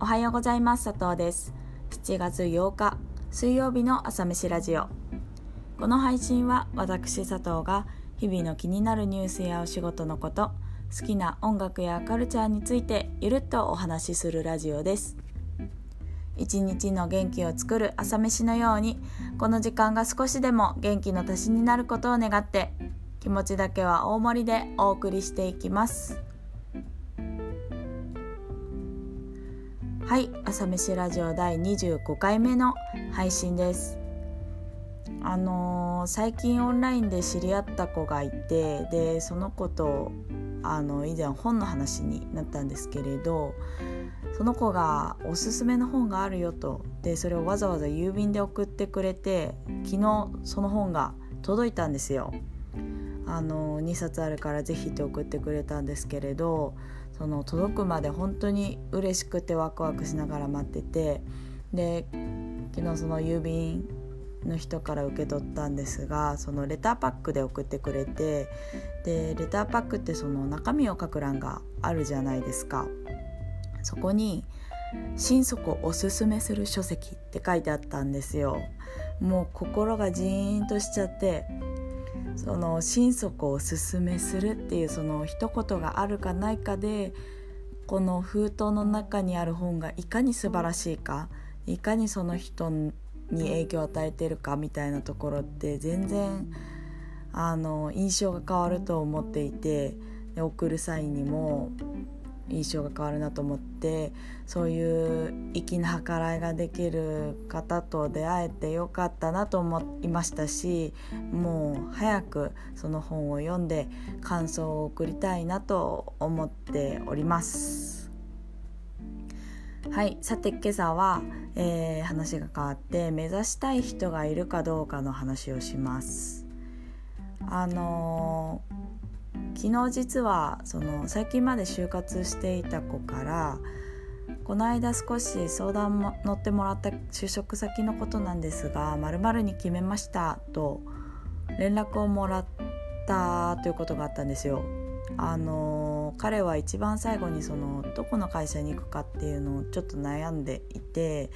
おはようございます。佐藤です。7月8日水曜日の朝飯ラジオ。この配信は私佐藤が日々の気になるニュースやお仕事のこと好きな音楽やカルチャーについてゆるっとお話しするラジオです。一日の元気を作る朝飯のようにこの時間が少しでも元気の足しになることを願って気持ちだけは大盛りでお送りしていきます。はい朝飯ラジオ第25回目の配信ですあのー、最近オンラインで知り合った子がいてでその子とあの以前本の話になったんですけれどその子がおすすめの本があるよとでそれをわざわざ郵便で送ってくれて昨日その本が届いたんですよ。あの2冊あるから是非って送ってくれたんですけれどその届くまで本当に嬉しくてワクワクしながら待っててで昨日その郵便の人から受け取ったんですがそのレターパックで送ってくれてでレターパックってその中身を書く欄があるじゃないですか。そこに「心底おすすめする書籍」って書いてあったんですよ。もう心がジーンとしちゃってその心底を勧めするっていうその一言があるかないかでこの封筒の中にある本がいかに素晴らしいかいかにその人に影響を与えてるかみたいなところって全然あの印象が変わると思っていて送る際にも印象が変わるなと思ってそういう粋な計らいができる方と出会えてよかったなと思いましたしもう早くその本を読んで感想を送りたいなと思っております。はいさて今朝は、えー、話が変わって目指したい人がいるかどうかの話をします。あのー昨日実はその最近まで就活していた子からこの間少し相談も乗ってもらった就職先のことなんですが「まるに決めました」と連絡をもらったということがあったんですよ。あの彼は一番最後にそのどこの会社に行くかっていうのをちょっと悩んでいて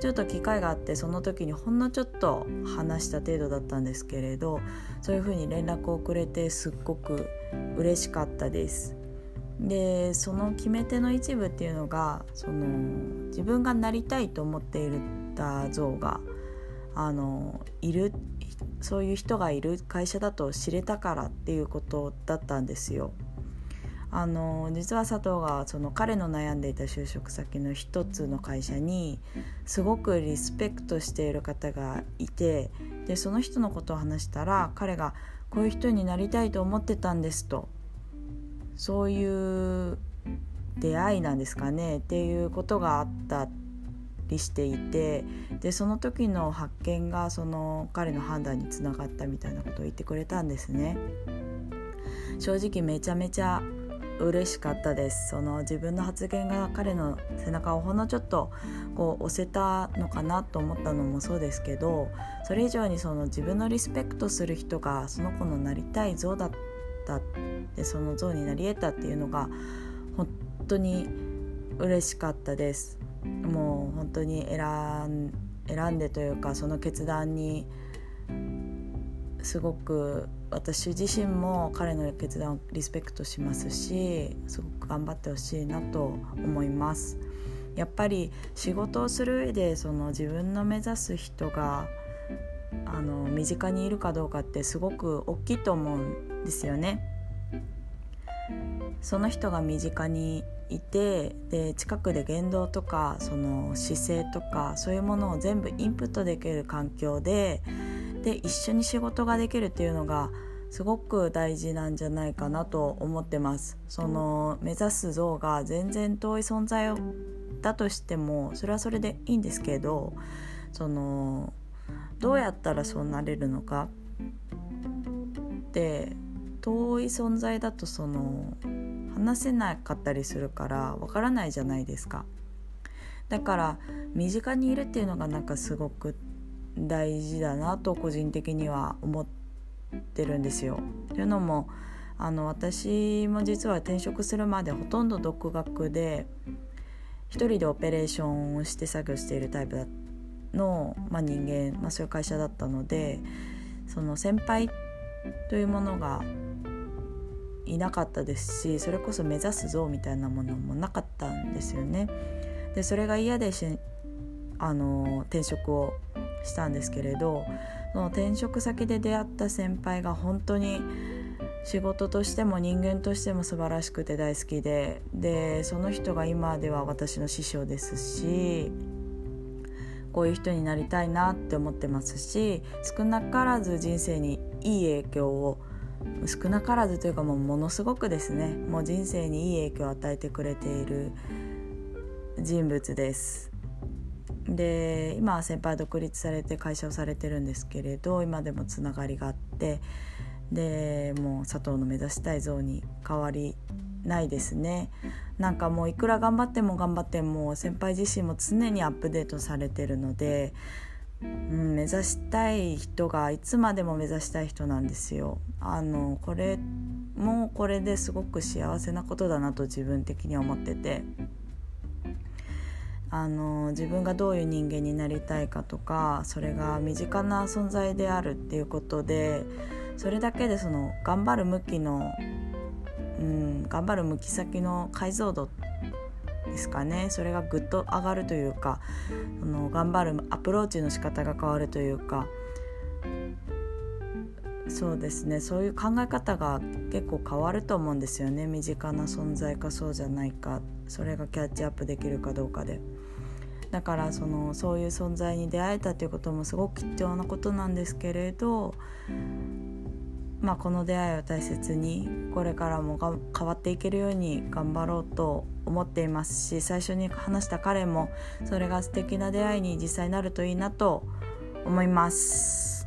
ちょっと機会があってその時にほんのちょっと話した程度だったんですけれどそういうふうに連絡をくれてすっごく嬉しかったです。でその決め手の一部っていうのがその自分がなりたいと思っている像があのいるそういう人がいる会社だと知れたからっていうことだったんですよ。あの実は佐藤がその彼の悩んでいた就職先の一つの会社にすごくリスペクトしている方がいてでその人のことを話したら彼がこういう人になりたいと思ってたんですとそういう出会いなんですかねっていうことがあったりしていてでその時の発見がその彼の判断につながったみたいなことを言ってくれたんですね。正直めちゃめちゃ嬉しかったです。その自分の発言が彼の背中をほんのちょっとこう押せたのかなと思ったのもそうですけどそれ以上にその自分のリスペクトする人がその子のなりたい像だったでその像になり得たっていうのが本当に嬉しかったです。もう本当に選んでというかその決断にすごく私自身も彼の決断をリスペクトしますしすごく頑張ってほしいなと思います。やっぱり仕事をする上でその自分の目指す人があの身近にいるかどうかってすごく大きいと思うんですよね。その人が身近にいてで近くで言動とかその姿勢とかそういうものを全部インプットできる環境でで一緒に仕事ができるっていうのがすごく大事なんじゃないかなと思ってます。その目指す像が全然遠い存在だとしてもそれはそれでいいんですけどそのどうやったらそうなれるのか。って遠い存在だとその話せなかったりするからわからないじゃないですか。だから身近にいるっていうのがなんかすごく大事だなと個人的には思ってるんですよ。というのもあの私も実は転職するまでほとんど独学で1一人でオペレーションをして作業しているタイプの、まあ、人間、まあ、そういう会社だったのでその先輩というものがいなかったですしそれこそ目指すぞみたいなものもなかったんですよね。でそれが嫌でしあの転職をしたんですけれどその転職先で出会った先輩が本当に仕事としても人間としても素晴らしくて大好きででその人が今では私の師匠ですしこういう人になりたいなって思ってますし少なからず人生にいい影響を少なからずというかもうものすごくですねもう人生にいい影響を与えてくれている人物です。で今は先輩独立されて会社をされてるんですけれど今でもつながりがあってでもう佐藤の目指したい像に変わりないですね。なんかもういくら頑張っても頑張っても先輩自身も常にアップデートされてるので、うん、目指したい人がいつまでも目指したい人なんですよ。あのこれもこれですごく幸せなことだなと自分的には思ってて。あの自分がどういう人間になりたいかとかそれが身近な存在であるっていうことでそれだけでその頑張る向きの、うん、頑張る向き先の解像度ですかね。それがぐっと上がるというかその頑張るアプローチの仕方が変わるというかそうですねそういう考え方が結構変わると思うんですよね身近な存在かそうじゃないかそれがキャッチアップできるかどうかで。だからそのそういう存在に出会えたということもすごく貴重なことなんですけれどまあ、この出会いを大切にこれからもが変わっていけるように頑張ろうと思っていますし最初に話した彼もそれが素敵な出会いに実際になるといいなと思います。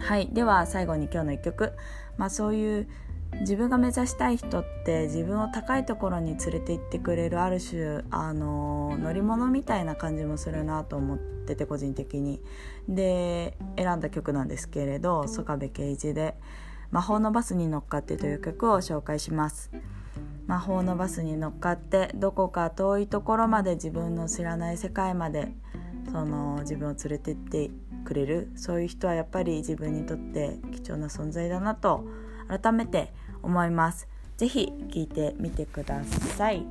はい。では最後に今日の一曲、まあ、そういう自分が目指したい人って自分を高いところに連れて行ってくれるある種あの乗り物みたいな感じもするなと思ってて個人的に。で選んだ曲なんですけれど曽我部圭一で「魔法のバスに乗っかって」という曲を紹介します。魔法のバスに乗っかってどこか遠いところまで自分の知らない世界までその自分を連れてってくれるそういう人はやっぱり自分にとって貴重な存在だなと改めて思います。ぜひ聞いてみてください。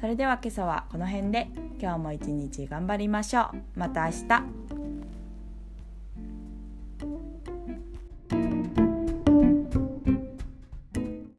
それでは今朝はこの辺で今日も一日頑張りましょう。また明日。